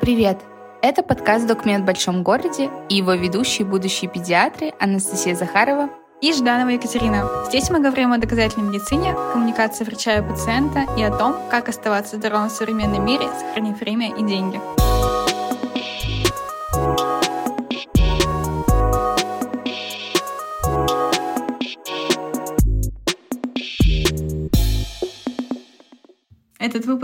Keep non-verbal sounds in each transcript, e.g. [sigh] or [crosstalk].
Привет! Это подкаст «Документ в большом городе» и его ведущие будущие педиатры Анастасия Захарова и Жданова Екатерина. Здесь мы говорим о доказательной медицине, коммуникации врача и пациента и о том, как оставаться здоровым в современном мире, сохранив время и деньги.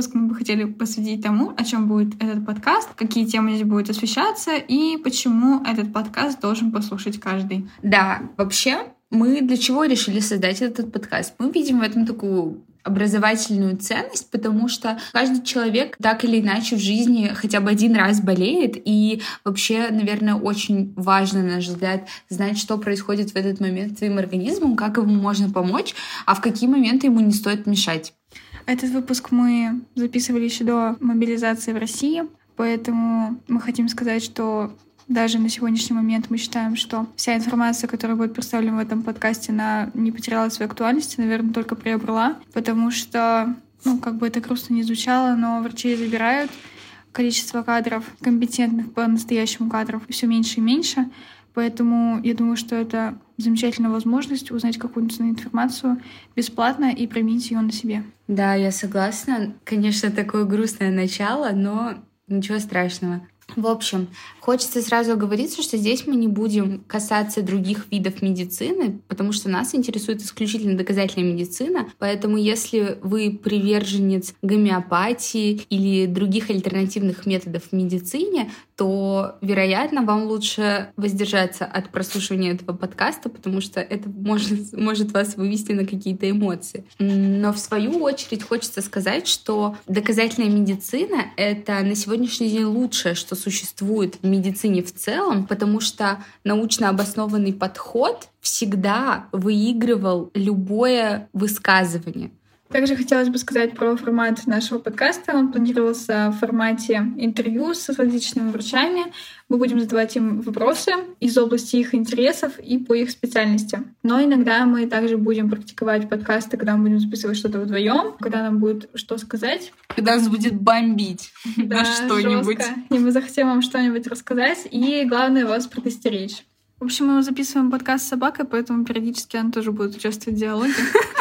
Выпуск мы бы хотели посвятить тому, о чем будет этот подкаст, какие темы здесь будут освещаться и почему этот подкаст должен послушать каждый. Да, вообще мы для чего решили создать этот подкаст? Мы видим в этом такую образовательную ценность, потому что каждый человек так или иначе в жизни хотя бы один раз болеет, и вообще, наверное, очень важно, на наш взгляд, знать, что происходит в этот момент с твоим организмом, как ему можно помочь, а в какие моменты ему не стоит мешать. Этот выпуск мы записывали еще до мобилизации в России, поэтому мы хотим сказать, что даже на сегодняшний момент мы считаем, что вся информация, которая будет представлена в этом подкасте, она не потеряла своей актуальности, наверное, только приобрела, потому что, ну, как бы это грустно не звучало, но врачи забирают, количество кадров, компетентных по-настоящему кадров, все меньше и меньше. Поэтому я думаю, что это замечательная возможность узнать какую-нибудь информацию бесплатно и применить ее на себе. Да, я согласна. Конечно, такое грустное начало, но ничего страшного. В общем, хочется сразу оговориться, что здесь мы не будем касаться других видов медицины, потому что нас интересует исключительно доказательная медицина. Поэтому если вы приверженец гомеопатии или других альтернативных методов в медицине, то, вероятно, вам лучше воздержаться от прослушивания этого подкаста, потому что это может, может вас вывести на какие-то эмоции. Но в свою очередь хочется сказать, что доказательная медицина — это на сегодняшний день лучшее, что существует в медицине в целом, потому что научно обоснованный подход всегда выигрывал любое высказывание. Также хотелось бы сказать про формат нашего подкаста. Он планировался в формате интервью с различными врачами. Мы будем задавать им вопросы из области их интересов и по их специальности. Но иногда мы также будем практиковать подкасты, когда мы будем записывать что-то вдвоем, когда нам будет что сказать. Когда нас будет бомбить [laughs] да, на что-нибудь. И мы захотим вам что-нибудь рассказать, и главное вас предостеречь. В общем, мы записываем подкаст с собакой, поэтому периодически она тоже будет участвовать в диалоге. [laughs]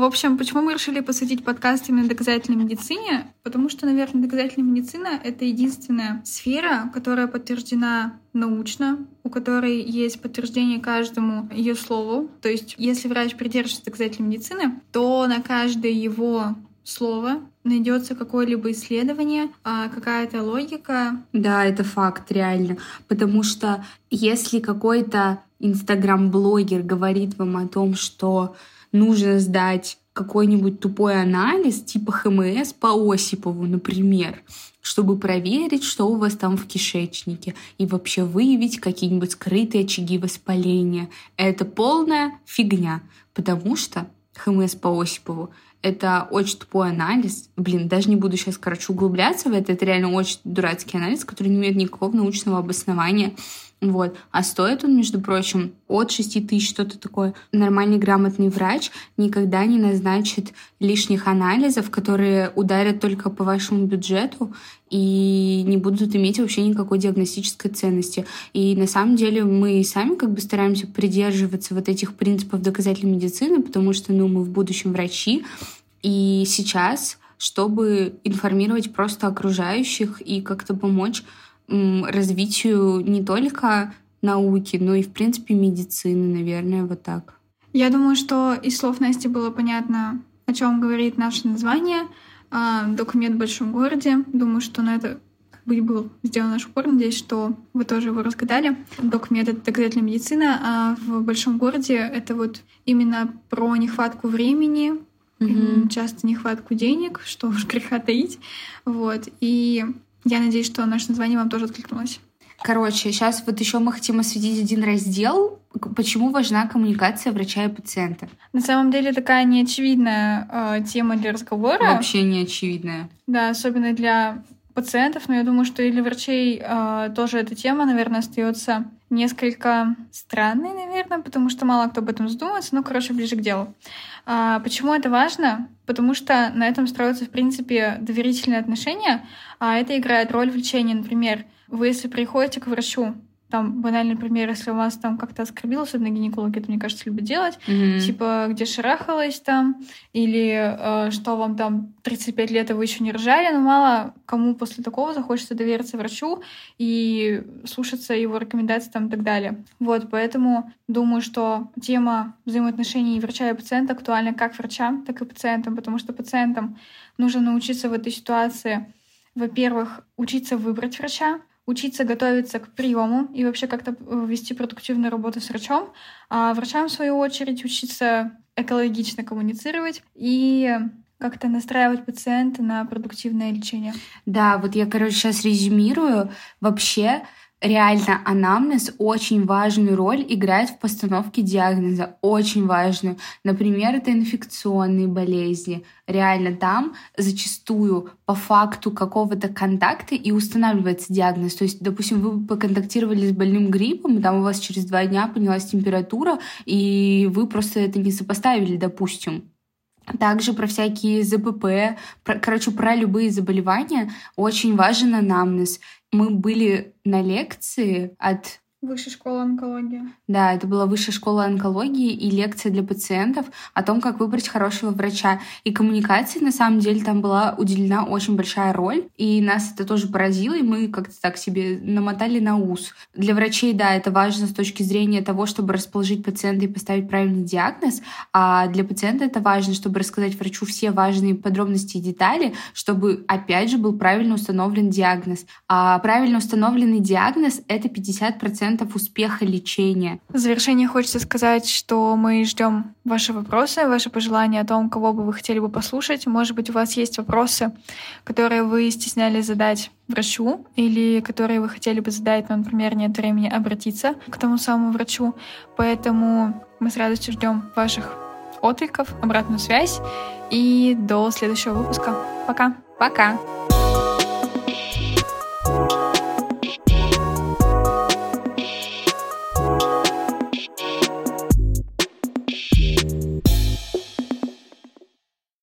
В общем, почему мы решили посвятить подкаст именно доказательной медицине? Потому что, наверное, доказательная медицина — это единственная сфера, которая подтверждена научно, у которой есть подтверждение каждому ее слову. То есть, если врач придерживается доказательной медицины, то на каждое его слово найдется какое-либо исследование, а, какая-то логика. Да, это факт, реально. Потому что если какой-то инстаграм-блогер говорит вам о том, что нужно сдать какой-нибудь тупой анализ, типа ХМС по Осипову, например, чтобы проверить, что у вас там в кишечнике, и вообще выявить какие-нибудь скрытые очаги воспаления. Это полная фигня, потому что ХМС по Осипову это очень тупой анализ. Блин, даже не буду сейчас, короче, углубляться в это. Это реально очень дурацкий анализ, который не имеет никакого научного обоснования. Вот. А стоит он, между прочим, от 6 тысяч, что-то такое. Нормальный грамотный врач никогда не назначит лишних анализов, которые ударят только по вашему бюджету и не будут иметь вообще никакой диагностической ценности. И на самом деле мы сами как бы стараемся придерживаться вот этих принципов доказательной медицины, потому что ну, мы в будущем врачи, и сейчас, чтобы информировать просто окружающих и как-то помочь развитию не только науки, но и, в принципе, медицины, наверное, вот так. Я думаю, что из слов Насти было понятно, о чем говорит наше название. А, документ в большом городе. Думаю, что на это как бы был сделан наш упор. Надеюсь, что вы тоже его разгадали. Документ — это доказательная медицина, а в большом городе это вот именно про нехватку времени, mm-hmm. часто нехватку денег, что уж греха таить. Вот. И я надеюсь, что наше название вам тоже откликнулось. Короче, сейчас вот еще мы хотим осветить один раздел, почему важна коммуникация врача и пациента. На самом деле такая неочевидная э, тема для разговора. Вообще неочевидная. Да, особенно для пациентов, но я думаю, что и для врачей э, тоже эта тема, наверное, остается несколько странной, наверное, потому что мало кто об этом задумывается, но, короче, ближе к делу. А, почему это важно? Потому что на этом строятся, в принципе, доверительные отношения, а это играет роль в лечении. Например, вы, если приходите к врачу там банальный пример, если у вас там как-то оскорбило, особенно гинекологи, это, мне кажется, любят делать, mm-hmm. типа, где шарахалось там, или э, что вам там 35 лет, и вы еще не рожали, но мало кому после такого захочется довериться врачу и слушаться его рекомендаций там и так далее. Вот, поэтому думаю, что тема взаимоотношений врача и пациента актуальна как врачам, так и пациентам, потому что пациентам нужно научиться в этой ситуации, во-первых, учиться выбрать врача, учиться готовиться к приему и вообще как-то э, вести продуктивную работу с врачом, а врачам, в свою очередь, учиться экологично коммуницировать и как-то настраивать пациента на продуктивное лечение. Да, вот я, короче, сейчас резюмирую. Вообще, реально анамнез очень важную роль играет в постановке диагноза, очень важную. Например, это инфекционные болезни. Реально там зачастую по факту какого-то контакта и устанавливается диагноз. То есть, допустим, вы поконтактировали с больным гриппом, там у вас через два дня поднялась температура, и вы просто это не сопоставили, допустим. Также про всякие ЗПП, про, короче, про любые заболевания. Очень важен анамнез. Мы были на лекции от Высшая школа онкологии. Да, это была высшая школа онкологии и лекция для пациентов о том, как выбрать хорошего врача. И коммуникации, на самом деле, там была уделена очень большая роль. И нас это тоже поразило, и мы как-то так себе намотали на ус. Для врачей, да, это важно с точки зрения того, чтобы расположить пациента и поставить правильный диагноз. А для пациента это важно, чтобы рассказать врачу все важные подробности и детали, чтобы, опять же, был правильно установлен диагноз. А правильно установленный диагноз — это 50% процентов успеха лечения. В завершение хочется сказать, что мы ждем ваши вопросы, ваши пожелания о том, кого бы вы хотели бы послушать. Может быть, у вас есть вопросы, которые вы стеснялись задать врачу или которые вы хотели бы задать, но, например, нет времени обратиться к тому самому врачу. Поэтому мы с радостью ждем ваших откликов, обратную связь и до следующего выпуска. Пока. Пока.